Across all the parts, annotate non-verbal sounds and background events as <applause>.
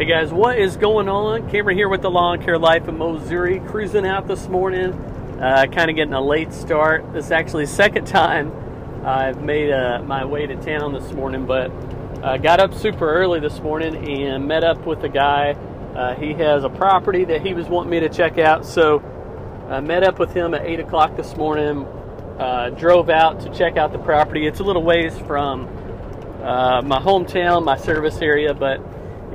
Hey guys, what is going on? Cameron here with the Lawn Care Life of Missouri, cruising out this morning. Uh, kind of getting a late start. This is actually the second time I've made uh, my way to town this morning, but uh, got up super early this morning and met up with a guy. Uh, he has a property that he was wanting me to check out, so I met up with him at 8 o'clock this morning. Uh, drove out to check out the property. It's a little ways from uh, my hometown, my service area, but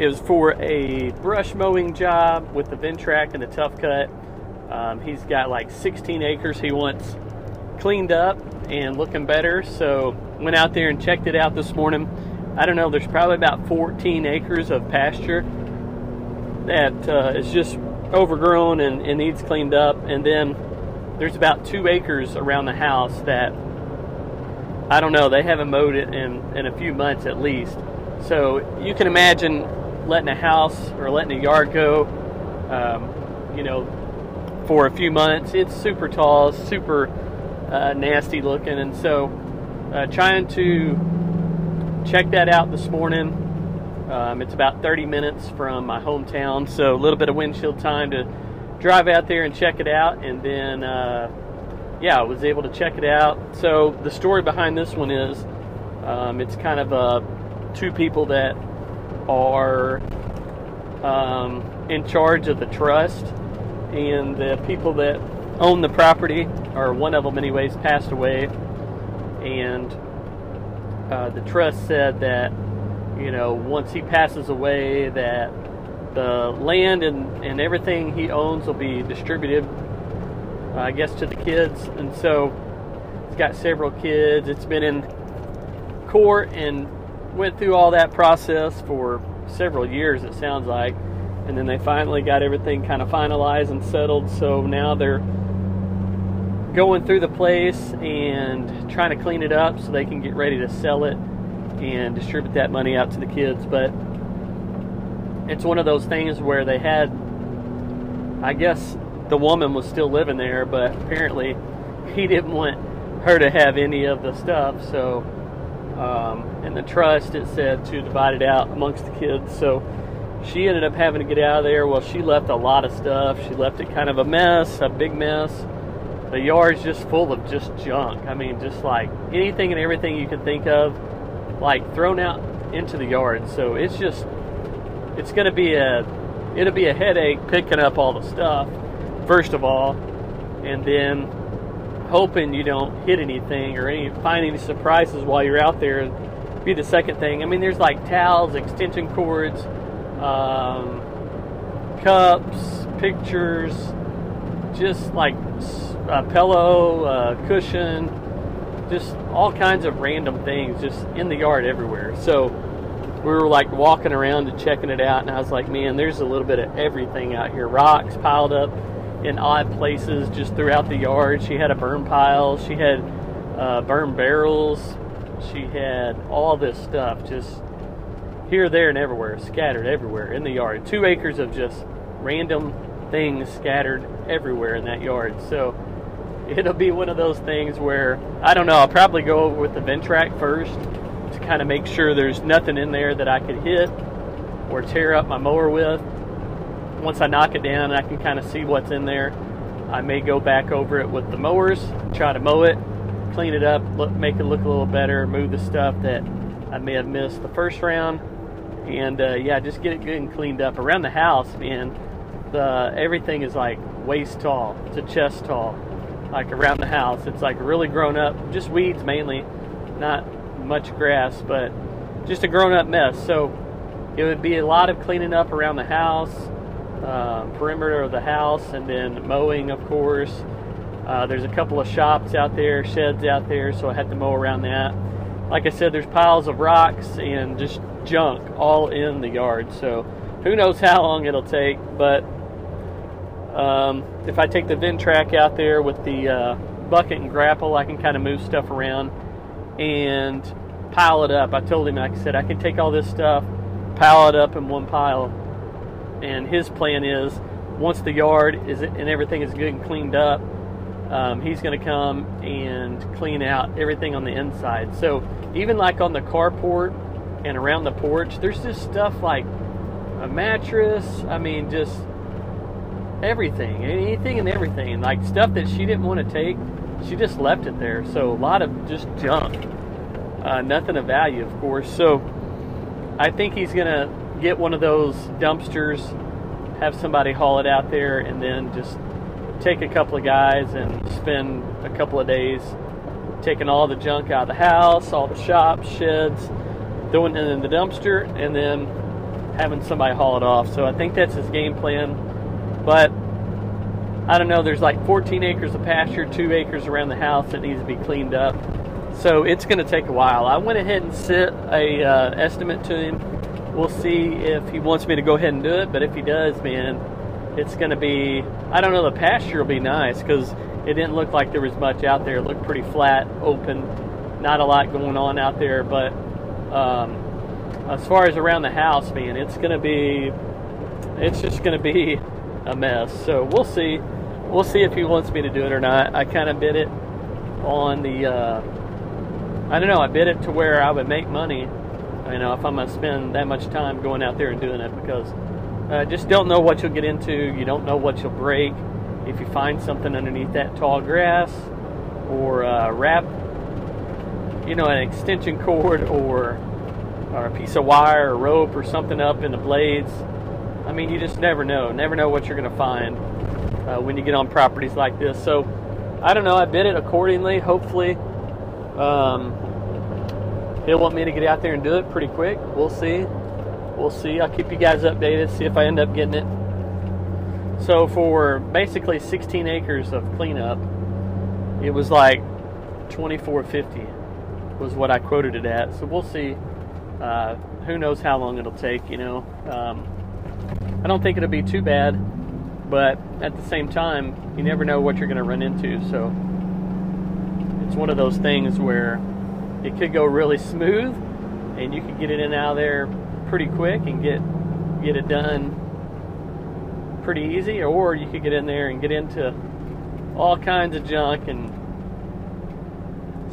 was for a brush mowing job with the Ventrac and the Tough Cut. Um, he's got like 16 acres he wants cleaned up and looking better. So went out there and checked it out this morning. I don't know, there's probably about 14 acres of pasture that uh, is just overgrown and, and needs cleaned up. And then there's about two acres around the house that I don't know, they haven't mowed it in, in a few months at least. So you can imagine letting a house or letting a yard go, um, you know, for a few months. It's super tall, super uh, nasty looking, and so uh, trying to check that out this morning. Um, it's about 30 minutes from my hometown, so a little bit of windshield time to drive out there and check it out, and then uh, yeah, I was able to check it out. So the story behind this one is um, it's kind of uh, two people that are um, in charge of the trust, and the people that own the property, or one of them, anyways, passed away, and uh, the trust said that you know once he passes away, that the land and, and everything he owns will be distributed, uh, I guess, to the kids, and so he's got several kids. It's been in court and went through all that process for several years, it sounds like. And then they finally got everything kind of finalized and settled. So now they're going through the place and trying to clean it up so they can get ready to sell it and distribute that money out to the kids. But it's one of those things where they had, I guess the woman was still living there, but apparently <laughs> he didn't want her to have any of the stuff. So um, in the trust, it said to divide it out amongst the kids. So she ended up having to get out of there. Well, she left a lot of stuff. She left it kind of a mess, a big mess. The yard's just full of just junk. I mean, just like anything and everything you can think of, like thrown out into the yard. So it's just, it's going to be a, it'll be a headache picking up all the stuff, first of all, and then hoping you don't hit anything or any find any surprises while you're out there. Be the second thing. I mean, there's like towels, extension cords, um, cups, pictures, just like a pillow, a cushion, just all kinds of random things just in the yard everywhere. So we were like walking around and checking it out, and I was like, man, there's a little bit of everything out here. Rocks piled up in odd places just throughout the yard. She had a burn pile. She had uh, burn barrels. She had all this stuff just here, there, and everywhere, scattered everywhere in the yard. Two acres of just random things scattered everywhere in that yard. So it'll be one of those things where I don't know. I'll probably go over with the Ventrac first to kind of make sure there's nothing in there that I could hit or tear up my mower with once I knock it down I can kind of see what's in there, I may go back over it with the mowers, try to mow it, clean it up, look, make it look a little better, move the stuff that I may have missed the first round, and uh, yeah, just get it good and cleaned up. Around the house, man, the everything is like waist tall to chest tall, like around the house. It's like really grown up, just weeds mainly, not much grass, but just a grown up mess. So it would be a lot of cleaning up around the house, uh, perimeter of the house, and then mowing, of course. Uh, there's a couple of shops out there, sheds out there, so I had to mow around that. Like I said, there's piles of rocks and just junk all in the yard. So who knows how long it'll take, but um, if I take the Ventrac out there with the uh, bucket and grapple, I can kind of move stuff around and pile it up. I told him, like I said, I can take all this stuff, pile it up in one pile, and his plan is once the yard is and everything is good and cleaned up, um, he's going to come and clean out everything on the inside. So even like on the carport and around the porch, there's just stuff like a mattress. I mean, just everything, anything and everything. Like stuff that she didn't want to take, she just left it there. So a lot of just junk. Uh, nothing of value, of course. So I think he's going to get one of those dumpsters, have somebody haul it out there, and then just take a couple of guys and spend a couple of days taking all the junk out of the house, all the shops, sheds, throwing it in the dumpster, and then having somebody haul it off. So I think that's his game plan. But I don't know, there's like 14 acres of pasture, two acres around the house that needs to be cleaned up. So it's going to take a while. I went ahead and sent a uh, estimate to him. We'll see if he wants me to go ahead and do it. But if he does, man, it's going to be, I don't know, the pasture will be nice because it didn't look like there was much out there. It looked pretty flat, open, not a lot going on out there. But um, as far as around the house, man, it's going to be, it's just going to be a mess. So we'll see. We'll see if he wants me to do it or not. I kind of bid it on the, uh, I don't know, I bid it to where I would make money, you know, if I'm going to spend that much time going out there and doing it because I uh, just don't know what you'll get into. You don't know what you'll break. If you find something underneath that tall grass or uh, wrap, you know, an extension cord or, or a piece of wire or rope or something up in the blades, I mean, you just never know. Never know what you're going to find uh, when you get on properties like this. So, I don't know. I bid it accordingly. Hopefully, um, he'll want me to get out there and do it pretty quick. We'll see. We'll see. I'll keep you guys updated. See if I end up getting it. So for basically 16 acres of cleanup, it was like 2450 was what I quoted it at. So we'll see. Uh, who knows how long it'll take? You know, um, I don't think it'll be too bad, but at the same time, you never know what you're going to run into. So it's one of those things where it could go really smooth, and you could get it in and out of there pretty quick and get get it done pretty easy, or you could get in there and get into all kinds of junk and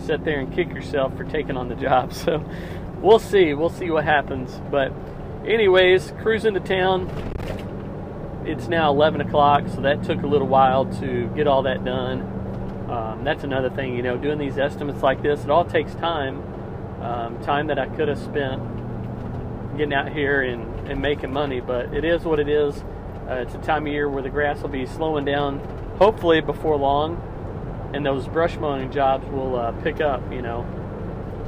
sit there and kick yourself for taking on the job. <laughs> So we'll see. We'll see what happens. But anyways, cruising to town. It's now 11 o'clock, so that took a little while to get all that done. Um, that's another thing, you know, doing these estimates like this, it all takes time. Um, time that I could have spent getting out here and, and making money, but it is what it is. Uh, it's a time of year where the grass will be slowing down, hopefully before long, and those brush mowing jobs will uh, pick up. You know,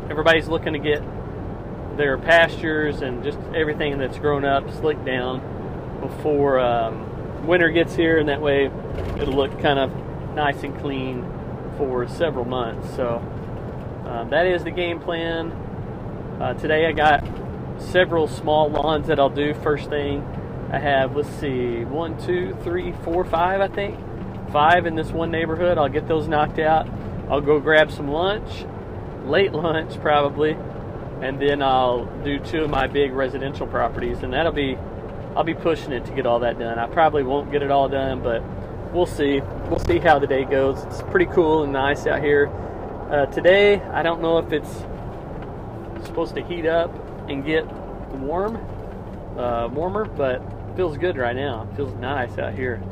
everybody's looking to get their pastures and just everything that's grown up slicked down before um, winter gets here, and that way it'll look kind of nice and clean for several months. So uh, that is the game plan. Uh, today I got several small lawns that I'll do first thing. I have, let's see, one, two, three, four, five, I think. Five in this one neighborhood. I'll get those knocked out. I'll go grab some lunch, late <laughs> lunch probably, and then I'll do two of my big residential properties, and that'll be, I'll be pushing it to get all that done. I probably won't get it all done, but we'll see. We'll see how the day goes. It's pretty cool and nice out here. Uh, today, I don't know if it's supposed to heat up and get warm, uh, warmer, but feels good right now. Feels nice out here.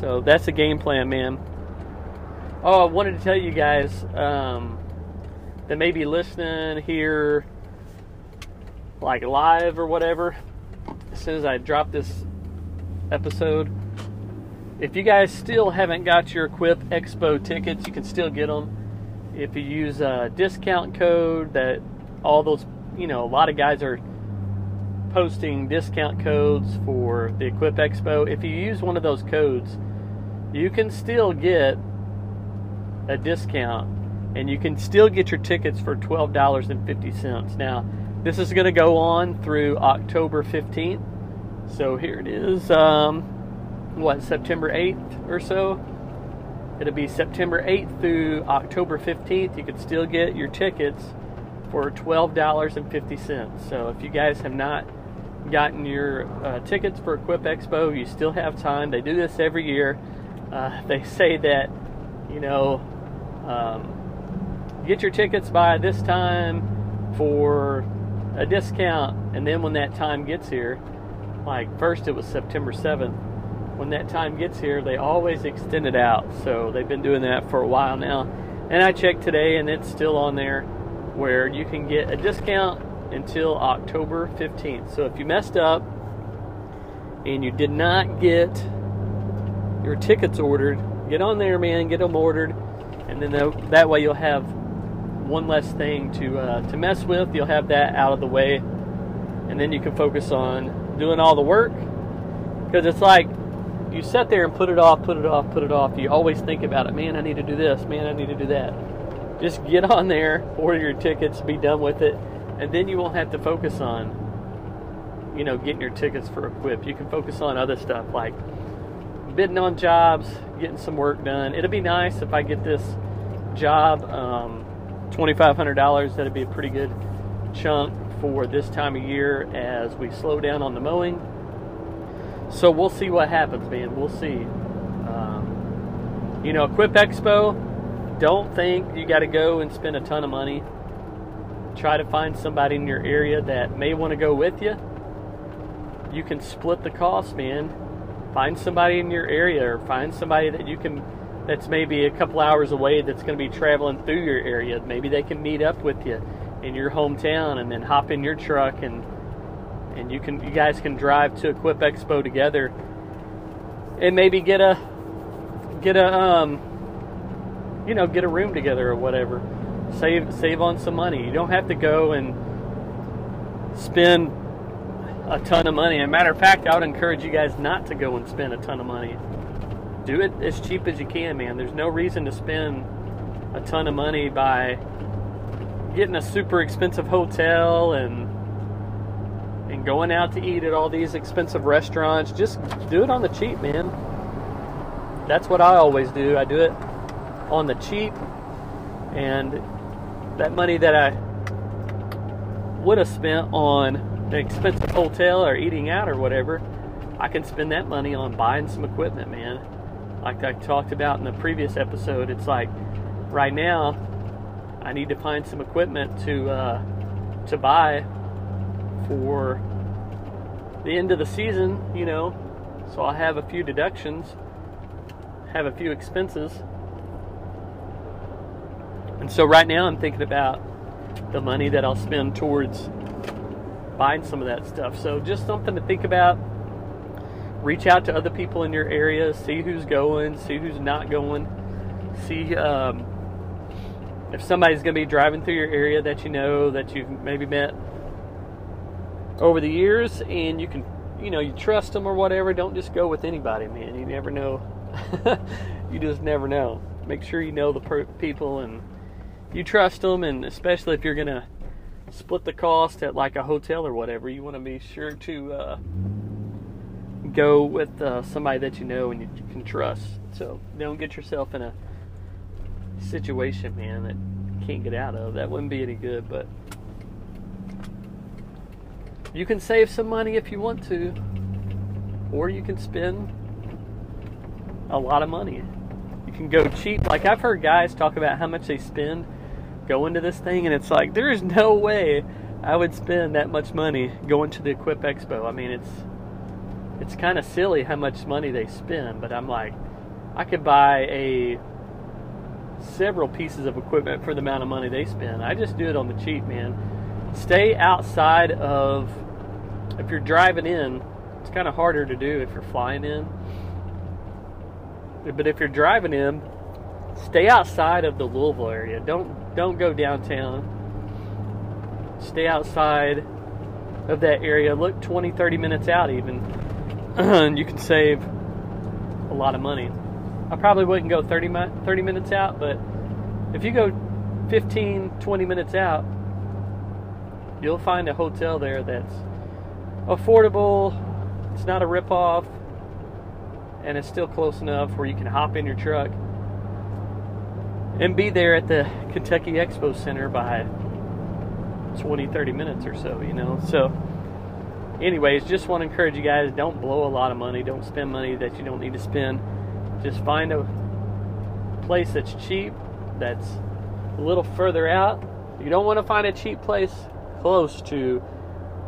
So that's the game plan, man. Oh, I wanted to tell you guys um, that may be listening here, like live or whatever, as soon as I drop this episode. If you guys still haven't got your Equip Expo tickets, you can still get them. If you use a discount code that all those, you know, a lot of guys are posting discount codes for the Equip Expo. If you use one of those codes, you can still get a discount and you can still get your tickets for $12.50. Now, this is going to go on through October 15th. So here it is. Um, what, September 8th or so? It'll be September 8th through October 15th. You can still get your tickets for $12.50. So if you guys have not gotten your uh, tickets for Equip Expo, you still have time. They do this every year. Uh, <laughs> they say that, you know, um, get your tickets by this time for a discount, and then when that time gets here, like first it was September 7th. When that time gets here, they always extend it out. So they've been doing that for a while now. And I checked today and it's still on there where you can get a discount until October 15th. So if you messed up and you did not get your tickets ordered, get on there, man, get them ordered, and then that way you'll have one less thing to uh, to mess with. You'll have that out of the way, and then you can focus on doing all the work. Because it's like you sit there and put it off, put it off, put it off. You always think about it. Man, I need to do this. Man, I need to do that. Just get on there, order your tickets, be done with it, and then you won't have to focus on, you know, getting your tickets for Equip. You can focus on other stuff like bidding on jobs, getting some work done. It'd be nice if I get this job, um, $2,500. That'd be a pretty good chunk for this time of year as we slow down on the mowing. So we'll see what happens, man. We'll see. Um, you know, Equip Expo, don't think you got to go and spend a ton of money. Try to find somebody in your area that may want to go with you. You can split the cost, man find somebody in your area or find somebody that you can that's maybe a couple hours away that's going to be traveling through your area maybe they can meet up with you in your hometown and then hop in your truck and and you can you guys can drive to equip expo together and maybe get a get a um you know get a room together or whatever save save on some money you don't have to go and spend a ton of money. As a matter of fact, I would encourage you guys not to go and spend a ton of money. Do it as cheap as you can, man. There's no reason to spend a ton of money by getting a super expensive hotel and and going out to eat at all these expensive restaurants. Just do it on the cheap, man. That's what I always do. I do it on the cheap and that money that I would have spent on an expensive hotel or eating out or whatever, I can spend that money on buying some equipment, man. Like I talked about in the previous episode, it's like right now I need to find some equipment to uh, to buy for the end of the season, you know. So I'll have a few deductions, have a few expenses. And so right now I'm thinking about the money that I'll spend towards buying some of that stuff. So just something to think about. Reach out to other people in your area, see who's going, see who's not going, see um, if somebody's going to be driving through your area that you know that you've maybe met over the years, and you can, you know, you trust them or whatever. Don't just go with anybody, man. You never know. <laughs> you just never know. Make sure you know the per- people and you trust them, and especially if you're to split the cost at like a hotel or whatever, you want to be sure to uh, go with uh, somebody that you know and you can trust. So don't get yourself in a situation, man, that you can't get out of. That wouldn't be any good, but you can save some money if you want to, or you can spend a lot of money. You can go cheap. Like I've heard guys talk about how much they spend going to this thing, and it's like there is no way I would spend that much money going to the Equip Expo. I mean, it's it's kind of silly how much money they spend, but I'm like, I could buy a several pieces of equipment for the amount of money they spend. I just do it on the cheap, man. Stay outside of if you're driving in, it's kind of harder to do if you're flying in. But if you're driving in, stay outside of the Louisville area. Don't don't go downtown. Stay outside of that area. Look 20, 30 minutes out even. and <clears throat> you can save a lot of money. I probably wouldn't go 30, 30 minutes out, but if you go 15, 20 minutes out, you'll find a hotel there that's affordable. It's not a ripoff, and it's still close enough where you can hop in your truck and be there at the Kentucky Expo Center by 20, 30 minutes or so, you know. So, anyways, just want to encourage you guys don't blow a lot of money, don't spend money that you don't need to spend. Just find a place that's cheap, that's a little further out. You don't want to find a cheap place close to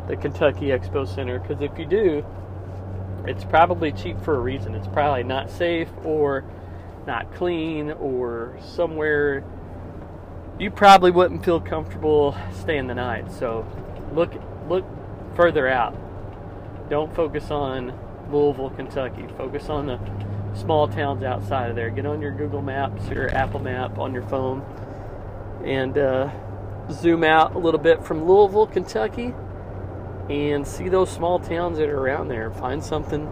the Kentucky Expo Center because if you do, it's probably cheap for a reason. It's probably not safe or not clean or somewhere you probably wouldn't feel comfortable staying the night. So look look further out. Don't focus on Louisville, Kentucky. Focus on the small towns outside of there. Get on your Google Maps or Apple Map on your phone and uh, zoom out a little bit from Louisville, Kentucky, and see those small towns that are around there. Find something.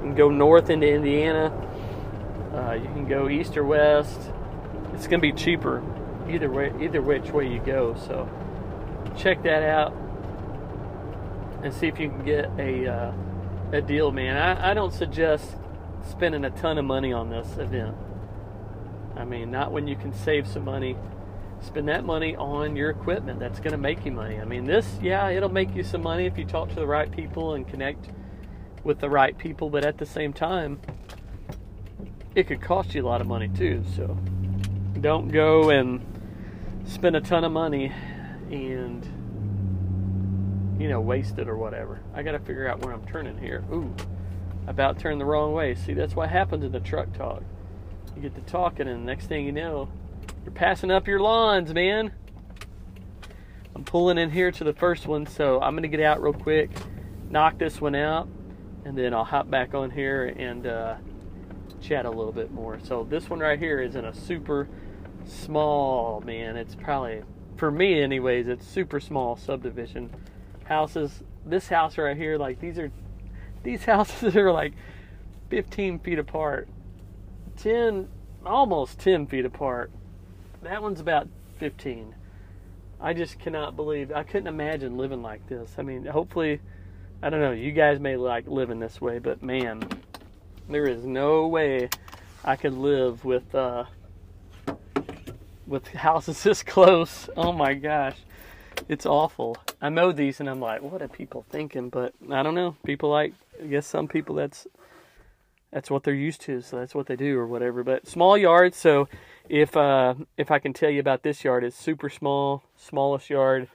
Can go north into Indiana. Uh, you can go east or west. It's going to be cheaper either way, either which way you go. So check that out and see if you can get a uh, a deal, man. I, I don't suggest spending a ton of money on this event. I mean, not when you can save some money. Spend that money on your equipment that's going to make you money. I mean, this, yeah, it'll make you some money if you talk to the right people and connect with the right people, but at the same time, it could cost you a lot of money too. So don't go and spend a ton of money and you know waste it or whatever. I got to figure out where I'm turning here. Ooh, about turned the wrong way. See, that's what happens in the truck talk. You get to talking, and the next thing you know, you're passing up your lawns, man. I'm pulling in here to the first one, so I'm gonna get out real quick, knock this one out, and then I'll hop back on here and uh, chat a little bit more. So this one right here is in a super small, man. It's probably for me, anyways. It's super small subdivision houses. This house right here, like these are these <laughs> houses are like 15 feet apart, 10, almost 10 feet apart. That one's about 15. I just cannot believe I couldn't imagine living like this. I mean, hopefully, I don't know. You guys may like living this way, but man, there is no way I could live with uh, with houses <laughs> this close. Oh my gosh, it's awful. I mow these and I'm like, what are people thinking? But I don't know. People like, I guess some people that's that's what they're used to, so that's what they do or whatever. But small yards. So if uh, if I can tell you about this yard, it's super small, smallest yard,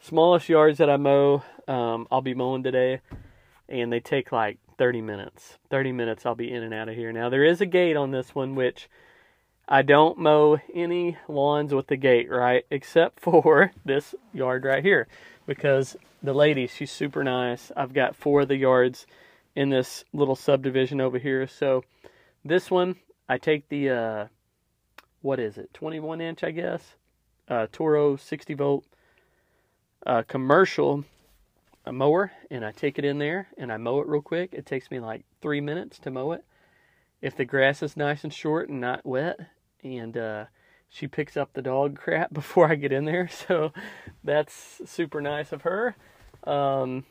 smallest yards that I mow. Um, I'll be mowing today, and they take like 30 minutes. 30 minutes, I'll be in and out of here. Now there is a gate on this one, which I don't mow any lawns with the gate, right? Except <laughs> for this yard right here. Because the lady, she's super nice. I've got four of the yards in this little subdivision over here. So this one, I take the, uh, what is it, 21 inch, I guess? Uh, Toro 60 volt uh, commercial mower, and I take it in there and I mow it real quick. It takes me like three minutes to mow it. If the grass is nice and short and not wet, and uh, she picks up the dog <laughs> crap before I get in there. <laughs> So that's super nice of her. Um,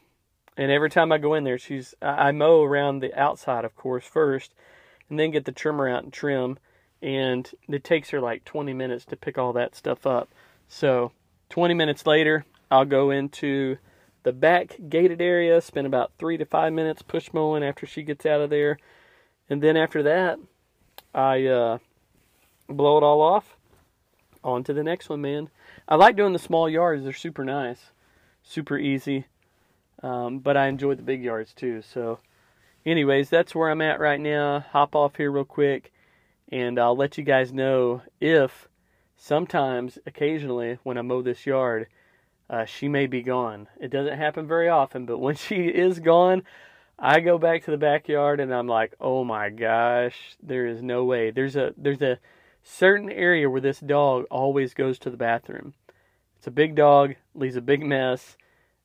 and every time I go in there, she's I mow around the outside, of course, first, and then get the trimmer out and trim. And it takes her like 20 minutes to pick all that stuff up. So 20 minutes later, I'll go into the back gated area, spend about three to five minutes push mowing after she gets out of there. And then after that, I uh, blow it all off. On to the next one, man. I like doing the small yards. They're super nice, super easy. Um, but I enjoy the big yards too. So, anyways, that's where I'm at right now. Hop off here real quick, and I'll let you guys know if sometimes, occasionally, when I mow this yard, uh, she may be gone. It doesn't happen very often, but <laughs> when she is gone, I go back to the backyard and I'm like, oh my gosh, there is no way. There's a there's a certain area where this dog always goes to the bathroom. It's a big dog, leaves a big mess,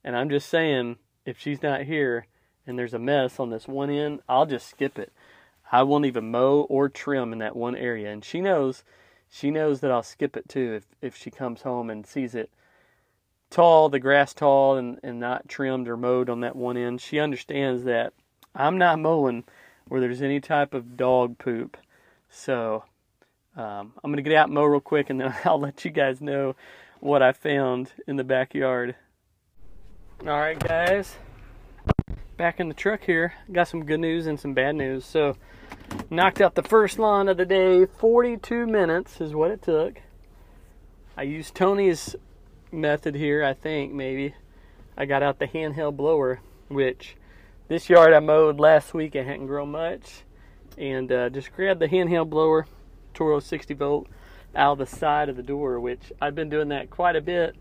and I'm just saying, if she's not here and there's a mess on this one end, I'll just skip it. I won't even mow or trim in that one area, and she knows. She knows that I'll skip it too if if she comes home and sees it tall, the grass tall, and and not trimmed or mowed on that one end. She understands that I'm not mowing where there's any type of dog poop. So um, I'm going to get out and mow real quick and then <laughs> I'll let you guys know what I found in the backyard. Alright, guys. Back in the truck here. Got some good news and some bad news. So, knocked out the first lawn of the day. 42 minutes is what it took. I used Tony's method here, I think, maybe. I got out the handheld blower, which this yard I mowed last week. It hadn't grown much, and uh, just grabbed the handheld blower, Toro 60 volt, out of the side of the door. Which I've been doing that quite a bit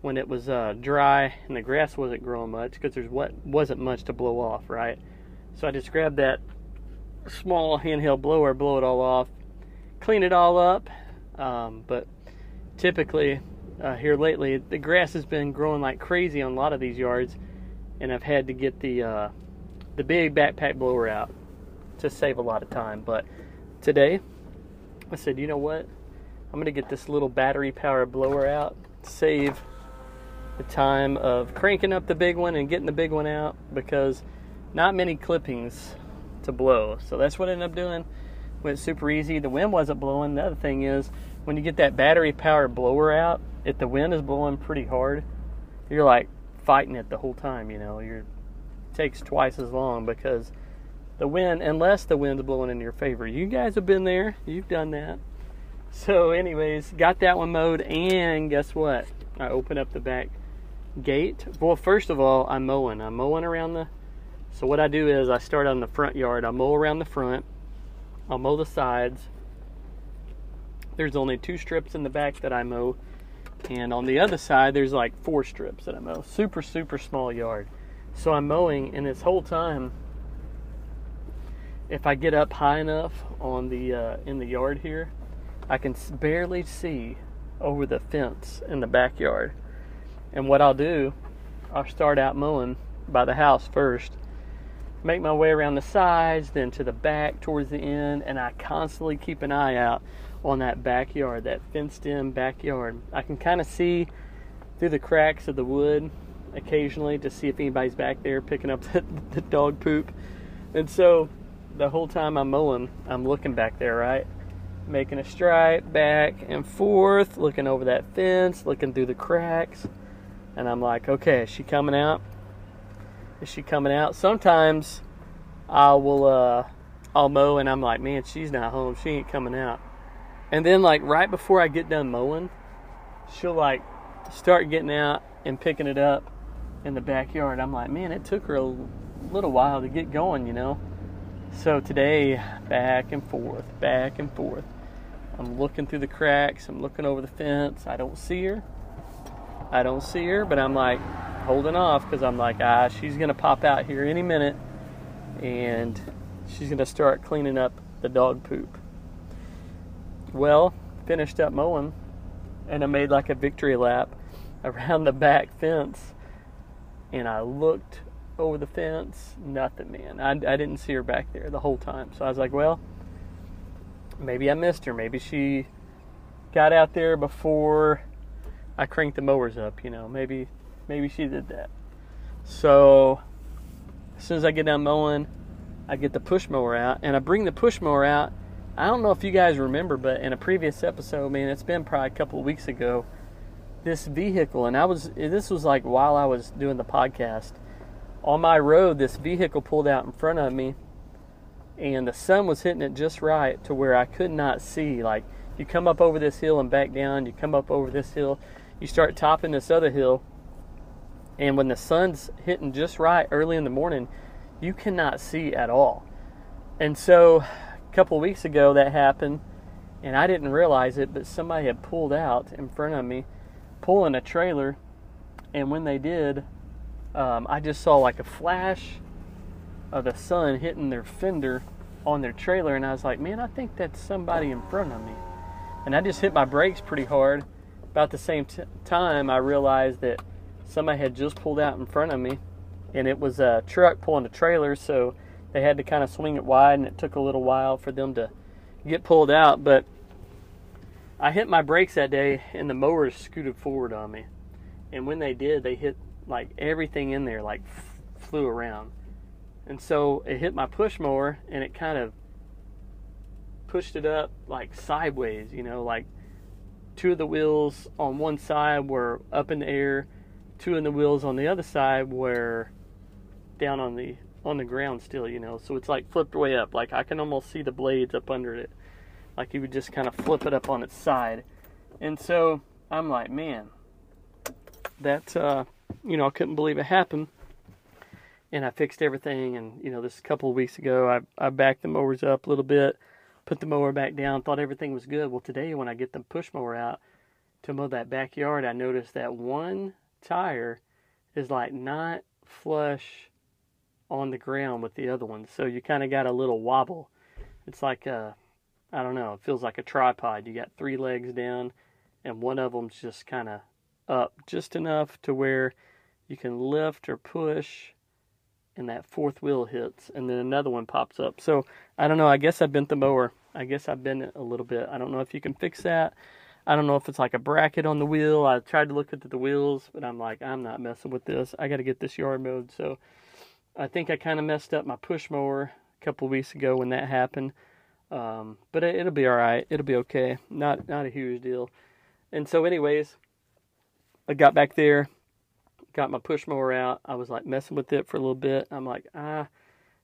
when it was uh, dry and the grass wasn't growing much because there's what wasn't much to blow off, right? So I just grabbed that small handheld blower, blow it all off, clean it all up. Um, but typically, uh, here lately, the grass has been growing like crazy on a lot of these yards, and I've had to get the uh, the big backpack blower out to save a lot of time. But today, I said, you know what? I'm gonna get this little battery powered blower out, save the time of cranking up the big one and getting the big one out because not many clippings to blow. So that's what I ended up doing. Went super easy. The wind wasn't blowing. The other thing is when you get that battery powered blower out, if the wind is blowing pretty hard, you're like fighting it the whole time, you know. You're it takes twice as long because the wind unless the wind's blowing in your favor. You guys have been there. You've done that. So anyways, got that one mowed and guess what? I opened up the back gate. Well, first of all, I'm mowing. I'm mowing around the so what I do is I start on the front yard. I mow around the front. I'll mow the sides. There's only two strips in the back that I mow. And on the other side, there's like four strips that I mow. Super, super small yard. So I'm mowing, and this whole time, if I get up high enough on the uh, in the yard here, I can barely see over the fence in the backyard. And what I'll do, I'll start out mowing by the house first, make my way around the sides, then to the back towards the end, and I constantly keep an eye out on that backyard, that fenced in backyard. I can kind of see through the cracks of the wood occasionally to see if anybody's back there picking up <laughs> the, the dog poop. And so the whole time I'm mowing, I'm looking back there, right? Making a stripe back and forth, looking over that fence, looking through the cracks. And I'm like, okay, is she coming out? Is she coming out? Sometimes I will uh I'll mow and I'm like, man, she's not home. She ain't coming out. And then like right before I get done mowing, she'll like start getting out and picking it up in the backyard. I'm like, man, it took her a little while to get going, you know. So today, back and forth, back and forth. I'm looking through the cracks. I'm looking over the fence. I don't see her. I don't see her, but I'm like, holding off because I'm like, ah, she's gonna pop out here any minute, and she's gonna start cleaning up the dog poop. Well, finished up mowing, and I made like a victory lap <laughs> around the back fence, and I looked over the fence, nothing, man. I, I didn't see her back there the whole time, so I was like, well, maybe I missed her. Maybe she got out there before I cranked the mowers up, you know. Maybe maybe she did that. So as soon as I get done mowing, I get the push mower out and I bring the push mower out. I don't know if you guys remember, but in a previous episode, man, it's been probably a couple weeks ago, this vehicle, and I was, this was like while I was doing the podcast. On my road, this vehicle pulled out in front of me, and the sun was hitting it just right to where I could not see. Like, you come up over this hill and back down, you come up over this hill, you start topping this other hill, and when the sun's hitting just right early in the morning, you cannot see at all. And so a couple weeks ago that happened, and I didn't realize it, but somebody had pulled out in front of me, pulling a trailer. And when they did, um, I just saw like a flash of the sun hitting their fender on their trailer, and I was like, man, I think that's somebody in front of me. And I just hit my brakes pretty hard. About the same t- time, I realized that somebody had just pulled out in front of me, and it was a truck pulling a trailer, so they had to kind of swing it wide, and it took a little while for them to get pulled out. But I hit my brakes that day, and the mowers scooted forward on me. And when they did, they hit like everything in there, like f- flew around. And so it hit my push mower, and it kind of pushed it up like sideways, you know, like two of the wheels on one side were up in the air two in the wheels on the other side were down on the on the ground still, you know. So it's like flipped way up. Like I can almost see the blades up under it. Like you would just kind of flip it up on its side. And so I'm like, man, that uh, you know, I couldn't believe it happened. and I fixed everything. And you know, this couple of weeks ago, I I backed the mowers up a little bit, put the mower back down, thought everything was good. Well, today when I get the push mower out to mow that backyard, I noticed that one tire is like not flush on the ground with the other one, so you kind of got a little wobble. It's like a I don't know, it feels like a tripod. You got three legs down, and one of them's just kind of up just enough to where you can lift or push and that fourth wheel hits and then another one pops up. So I don't know, I guess I bent the mower. I guess I bent it a little bit. I don't know if you can fix that. I don't know if it's like a bracket on the wheel. I tried to look at the wheels, but I'm like, I'm not messing with this. I got to get this yard mowed. So I think I kind of messed up my push mower a couple weeks ago when that happened. Um, but it, will be all right. It'll be okay. Not not a huge deal. And so, anyways, I got back there, got my push mower out. I was like messing with it for a little bit. I'm like, ah,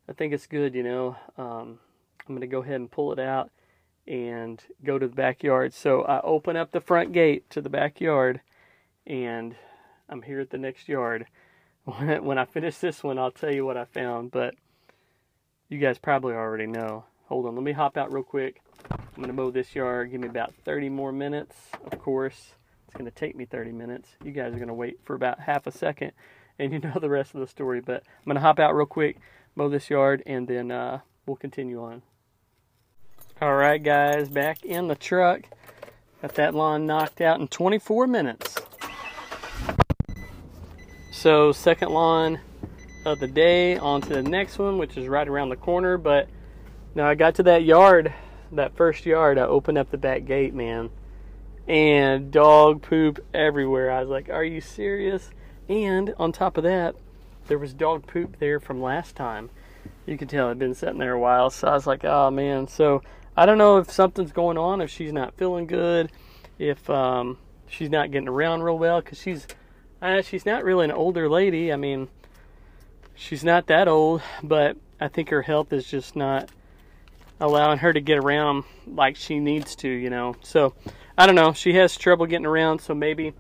I think it's good, you know. Um, I'm gonna go ahead and pull it out and go to the backyard. So I open up the front gate to the backyard, and I'm here at the next yard. <laughs> When I finish this one, I'll tell you what I found, but you guys probably already know. Hold on, let me hop out real quick. I'm going to mow this yard. Give me about 30 more minutes, of course. It's going to take me 30 minutes. You guys are going to wait for about half a second, and you know the rest of the story. But I'm going to hop out real quick, mow this yard, and then uh, we'll continue on. All right, guys, back in the truck. Got that lawn knocked out in 24 minutes. So, second lawn of the day, on to the next one, which is right around the corner. But now I got to that yard, that first yard. I opened up the back gate, man and dog poop everywhere. I was like, "Are you serious?" And on top of that, there was dog poop there from last time. You can tell it'd been sitting there a while. So I was like, "Oh man." So I don't know if something's going on, if she's not feeling good, if um, she's not getting around real well, because she's uh, she's not really an older lady. I mean, she's not that old, but I think her health is just not allowing her to get around like she needs to, you know. So I don't know. She has trouble getting around, so maybe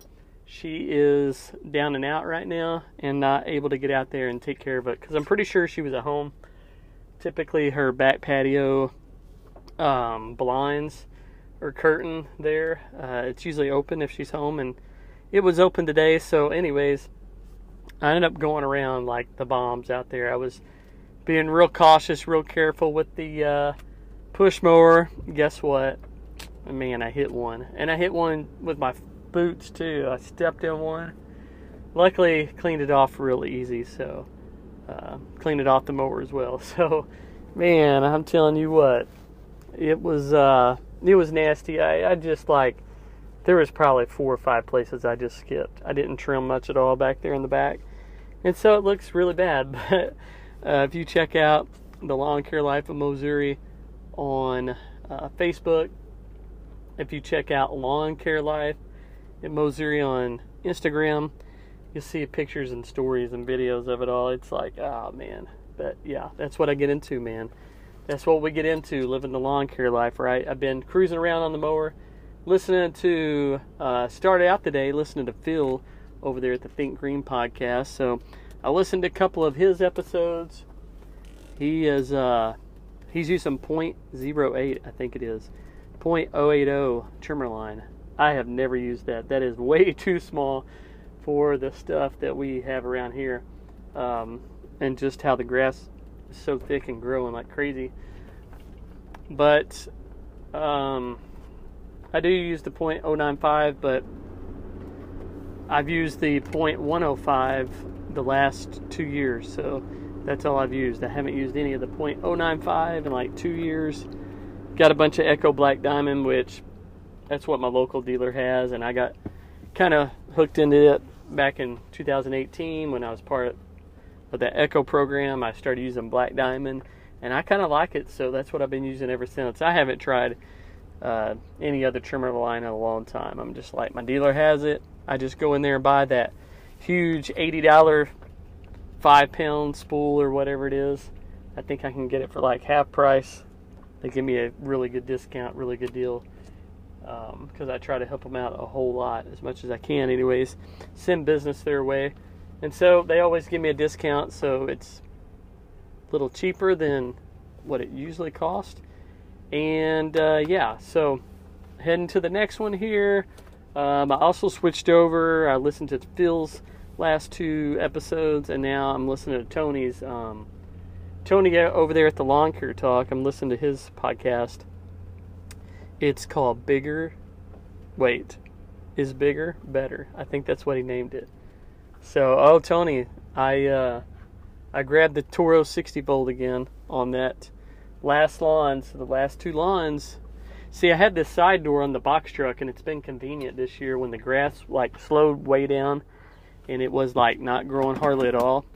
she is down and out right now and not able to get out there and take care of it. Because I'm pretty sure she was at home. Typically, her back patio um, blinds or curtain there, uh, it's usually open if she's home, and it was open today. So, anyways, I ended up going around like the bombs out there. I was being real cautious, real careful with the uh, push mower. Guess what? man, I hit one. And I hit one with my boots too. I stepped in one. Luckily, cleaned it off real easy, so uh, cleaned it off the mower as well. <laughs> So, man, I'm telling you what, it was uh, it was nasty. I, I just like there was probably four or five places I just skipped. I didn't trim much at all back there in the back, and so it looks really bad. <laughs> But uh, if you check out the Lawn Care Life of Missouri on uh, Facebook, if you check out Lawn Care Life at Missouri on Instagram, you'll see pictures and stories and videos of it all. It's like, oh man. But yeah, that's what I get into, man. That's what we get into living the lawn care life, right? I've been cruising around on the mower, listening to, uh, started out the day listening to Phil over there at the Think Green podcast. So I listened to a couple of his episodes. He is, uh, he's using .08, I think it is. .080 trimmer line. I have never used that. That is way <laughs> too small for the stuff that we have around here. Um, and just how the grass so thick and growing like crazy. But um, I do use the .095, but I've used the .105 the last two years, so that's all I've used. I haven't used any of the .095 in like two years. Got a bunch of Echo Black Diamond, which that's what my local dealer has, and I got kind of hooked into it back in 2018 when I was part of the Echo program. I started using Black Diamond, and I kind of like it, so that's what I've been using ever since. I haven't tried uh, any other trimmer line in a long time. I'm just like, my dealer has it. I just go in there and buy that huge $80 five pound spool or whatever it is. I think I can get it for like half price they give me a really good discount, really good deal because um, I try to help them out a whole lot as much as I can. Anyways, send business their way, And so they always give me a discount, so it's a little cheaper than what it usually costs. And uh, yeah, so heading to the next one here. Um, I also switched over. I listened to Phil's last two episodes, and now I'm listening to Tony's. Um, Tony over there at the Lawn Care Talk. I'm listening to his podcast. It's called Bigger. Wait, is bigger better? I think that's what he named it. So, oh Tony, I uh, I grabbed the Toro 60 volt again on that last lawn. So the last two lawns. See, I had this side door on the box truck, and it's been convenient this year when the grass like slowed way down, and it was like not growing hardly at all,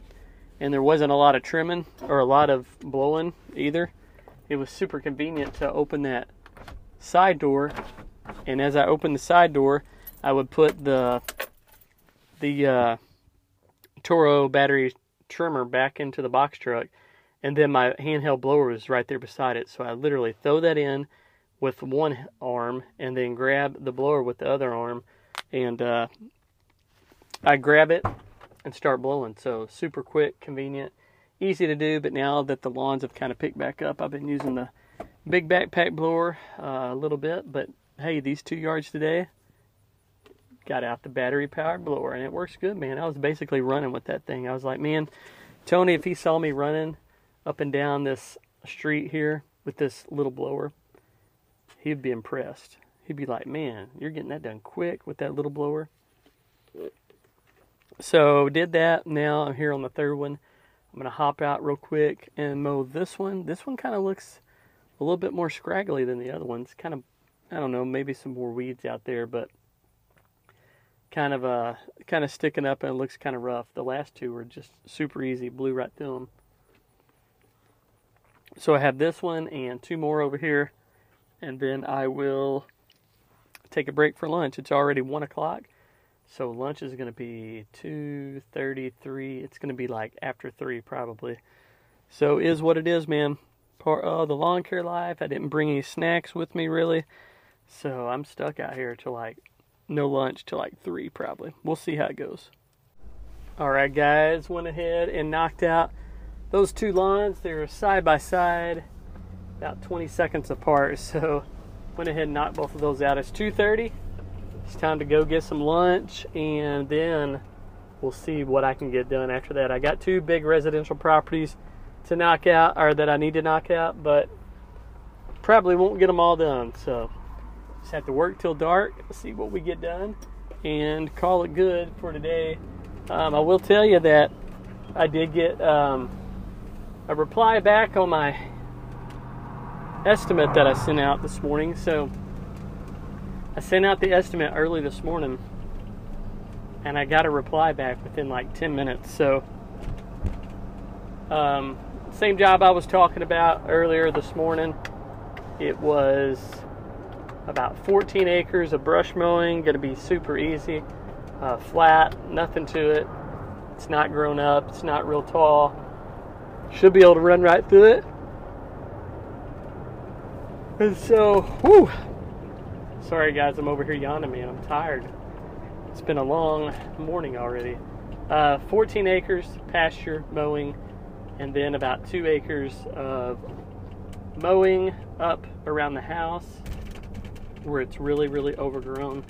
and there wasn't a lot of trimming or a lot of blowing either. It was super convenient to open that side door, and as I opened the side door, I would put the the uh, Toro battery trimmer back into the box truck, and then my handheld blower was right there beside it. So I literally throw that in with one arm, and then grab the blower with the other arm, and uh, I grab it and start blowing. So super quick, convenient, easy to do. But now that the lawns have kind of picked back up, I've been using the big backpack blower uh, a little bit. But hey, these two yards today, got out the battery powered blower and it works good, man. I was basically running with that thing. I was like, man, Tony, if he saw me running up and down this street here with this little blower, he'd be impressed. He'd be like, man, you're getting that done quick with that little blower. So did that. Now I'm here on the third one. I'm gonna hop out real quick and mow this one. This one kind of looks a little bit more scraggly than the other ones. Kind of, I don't know, maybe some more weeds out there, but kind of uh kind of sticking up and it looks kind of rough. The last two were just super easy, blew right through them. So I have this one and two more over here, and then I will take a break for lunch. It's already one o'clock, so lunch is going to be two thirty-three. It's going to be like after three probably. So is what it is, man. Part of the lawn care life. I didn't bring any snacks with me really, so I'm stuck out here till like no lunch till like 3 probably. We'll see how it goes. All right, guys, went ahead and knocked out those two lawns. They're side by side, about 20 seconds apart. <laughs> So went ahead and knocked both of those out. It's 2:30. It's time to go get some lunch, and then we'll see what I can get done after that. I got two big residential properties to knock out, or that I need to knock out, but probably won't get them all done. So just have to work till dark, see what we get done, and call it good for today. Um, I will tell you that I did get um, a reply back on my estimate that I sent out this morning. So I sent out the estimate early this morning, and I got a reply back within like 10 minutes. So, um, same job I was talking about earlier this morning. It was about 14 acres of brush mowing, to be super easy, uh, flat, nothing to it. It's not grown up, it's not real tall. Should be able to run right through it. And so, whew. Sorry guys, I'm over here yawning, man. I'm tired. It's been a long morning already. Uh, 14 acres pasture mowing, and then about two acres of mowing up around the house where it's really, really overgrown.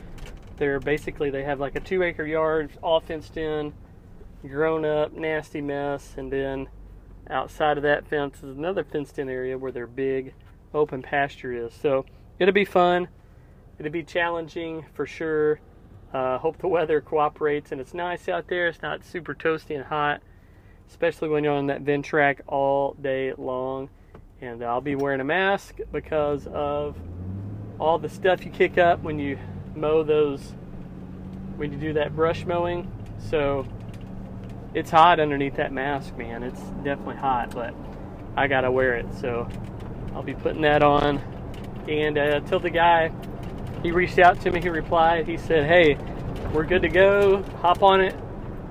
They're basically, they have like a two acre yard, all fenced in, grown up, nasty mess. And then outside of that fence is another fenced in area where their big open pasture is. So it'll be fun. It'll be challenging for sure. Uh, hope the weather cooperates and it's nice out there. It's not super toasty and hot, especially when you're on that Ventrac all day long. And I'll be wearing a mask because of all the stuff you kick up when you mow those, when you do that brush mowing. So it's hot underneath that mask, man. It's definitely hot, but I gotta wear it. So I'll be putting that on. And uh, till the guy, he reached out to me, he replied, he said, hey, we're good to go. Hop on it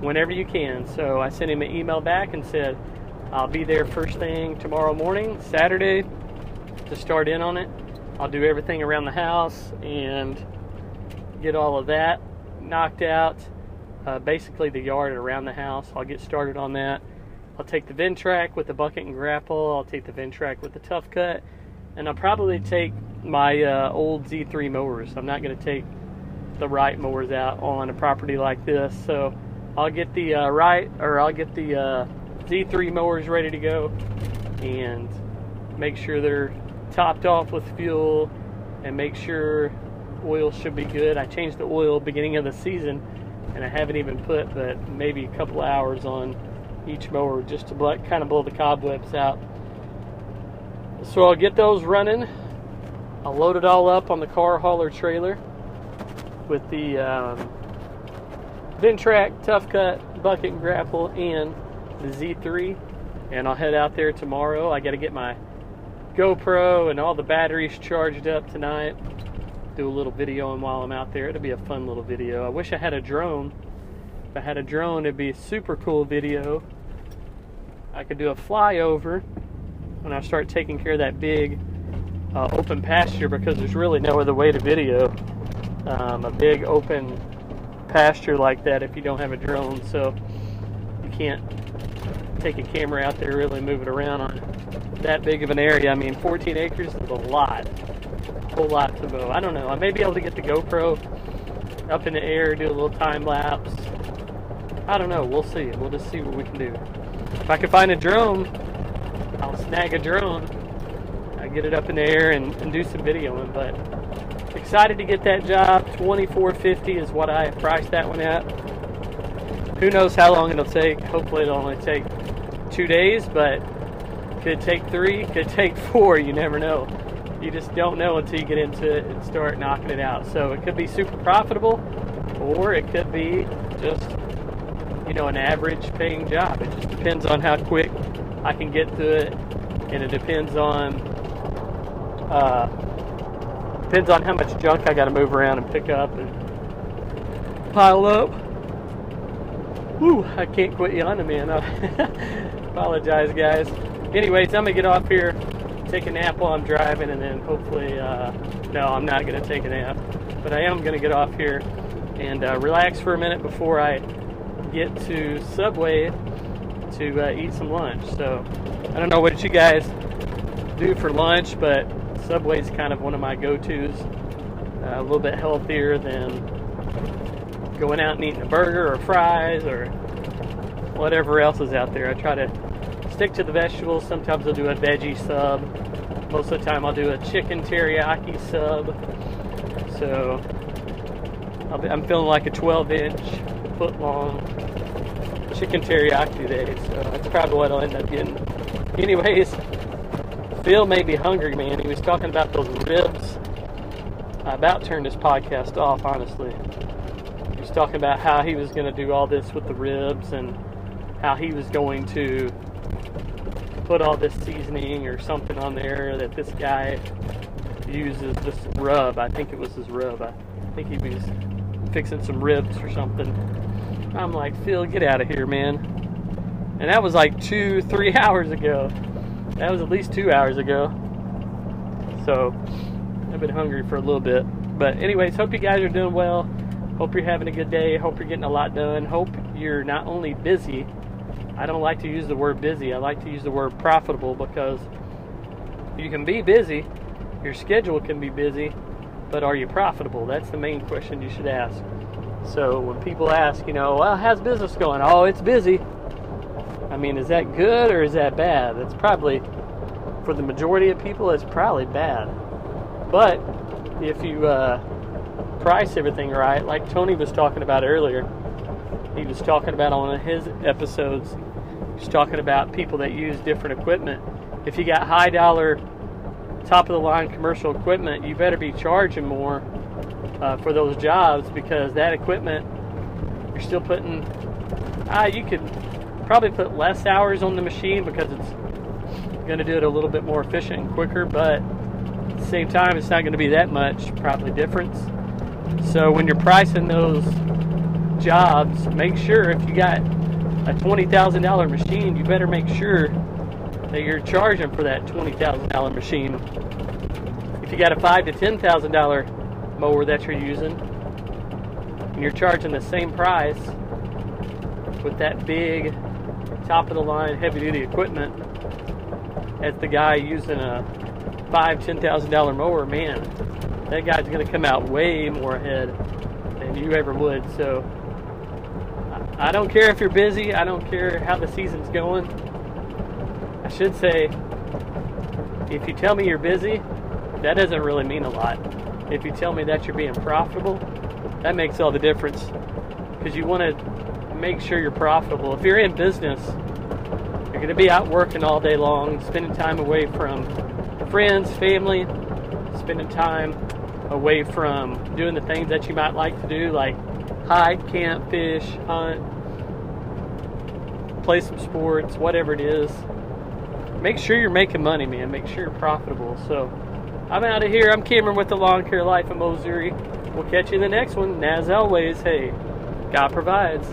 whenever you can. So I sent him an email back and said, I'll be there first thing tomorrow morning, Saturday, to start in on it. I'll do everything around the house and get all of that knocked out. uh, basically the yard around the house. I'll get started on that. I'll take the Ventrac with the bucket and grapple. I'll take the Ventrac with the tough cut, and I'll probably take my uh, old Z3 mowers. I'm not going to take the Wright mowers out on a property like this, so I'll get the uh, Wright or I'll get the uh, Z3 mowers ready to go, and make sure they're topped off with fuel, and make sure oil should be good. I changed the oil beginning of the season, and I haven't even put but maybe a couple hours on each mower just to blow, kind of blow the cobwebs out. So I'll get those running. I'll load it all up on the car hauler trailer with the um, Ventrac Tough Cut bucket and grapple and the Z3, and I'll head out there tomorrow. I got to get my GoPro and all the batteries charged up tonight. Do a little video and while I'm out there. It'll be a fun little video. I wish I had a drone. If I had a drone, it'd be a super cool video. I could do a flyover when I start taking care of that big uh, open pasture because there's really no other way to video um, a big open pasture like that if you don't have a drone. So you can't take a camera out there really move it around on that big of an area. I mean, 14 acres is a lot, a whole lot to mow. I don't know. I may be able to get the GoPro up in the air, do a little time lapse. I don't know. We'll see. We'll just see what we can do. If I can find a drone, I'll snag a drone. I get it up in the air and, and do some videoing. But excited to get that job. 2450 is what I priced that one at. Who knows how long it'll take? Hopefully it'll only take two days, but could take three, could take four. You never know. You just don't know until you get into it and start knocking it out. So it could be super profitable, or it could be just you know, an average paying job. It just depends on how quick I can get to it, and it depends on uh, depends on how much junk I got to move around and pick up and pile up. Whew, I can't quit yawning, man. <laughs> I apologize, guys. Anyways, I'm gonna get off here, take a nap while I'm driving, and then hopefully, uh, no, I'm not gonna take a nap, but I am gonna get off here and uh, relax for a minute before I get to Subway to uh, eat some lunch. So I don't know what you guys do for lunch, but Subway's kind of one of my go-tos. Uh, a little bit healthier than going out and eating a burger or fries or whatever else is out there. I try to stick to the vegetables. Sometimes I'll do a veggie sub. Most of the time I'll do a chicken teriyaki sub. So I'm feeling like a 12 inch foot long chicken teriyaki today, so that's probably what I'll end up getting. Anyways, Phil made me hungry, man. He was talking about those ribs. I about turned this podcast off, honestly. He was talking about how he was going to do all this with the ribs and how he was going to put all this seasoning or something on there that this guy uses this rub. I think it was his rub. I think he was fixing some ribs or something. I'm like, Phil, get out of here, man. And that was like two, three <laughs> hours ago. That was at least two hours ago. So I've been hungry for a little bit. But anyways, hope you guys are doing well. Hope you're having a good day. Hope you're getting a lot done. Hope you're not only busy. I don't like to use the word busy. I like to use the word profitable because you can be busy. Your schedule can be busy, but are you profitable? That's the main question you should ask. So when people ask, you know, well, how's business going? Oh, it's busy. I mean, is that good or is that bad? It's probably, for the majority of people, it's probably bad. But if you uh, price everything right, like Tony was talking about earlier, he was talking about on his episodes, he's talking about people that use different equipment. If you got high dollar, top of the line commercial equipment, you better be charging more uh, for those jobs because that equipment you're still putting ah you could probably put less hours on the machine because it's going to do it a little bit more efficient and quicker but at the same time it's not going to be that much probably difference so when you're pricing those jobs make sure if you got a $20,000 machine you better make sure that you're charging for that $20,000 machine. If you got a five to ten thousand dollar mower that you're using and you're charging the same price, with that big top of the line heavy duty equipment as the guy using a five ten thousand dollar mower man that guy's going to come out way more ahead than you ever would. So I don't care if you're busy I don't care how the season's going. I should say if you tell me you're busy that doesn't really mean a lot. If you tell me that you're being profitable that makes all the difference. Because you want to make sure you're profitable. If you're in business you're going to be out working all day long, spending time away from friends, family, spending time away from doing the things that you might like to do, like hike, camp, fish, hunt, play some sports, whatever it is. Make sure you're making money, man. Make sure you're profitable. So I'm out of here. I'm Cameron with the Lawn Care Life of Missouri. We'll catch you in the next one. And as always, hey, God provides.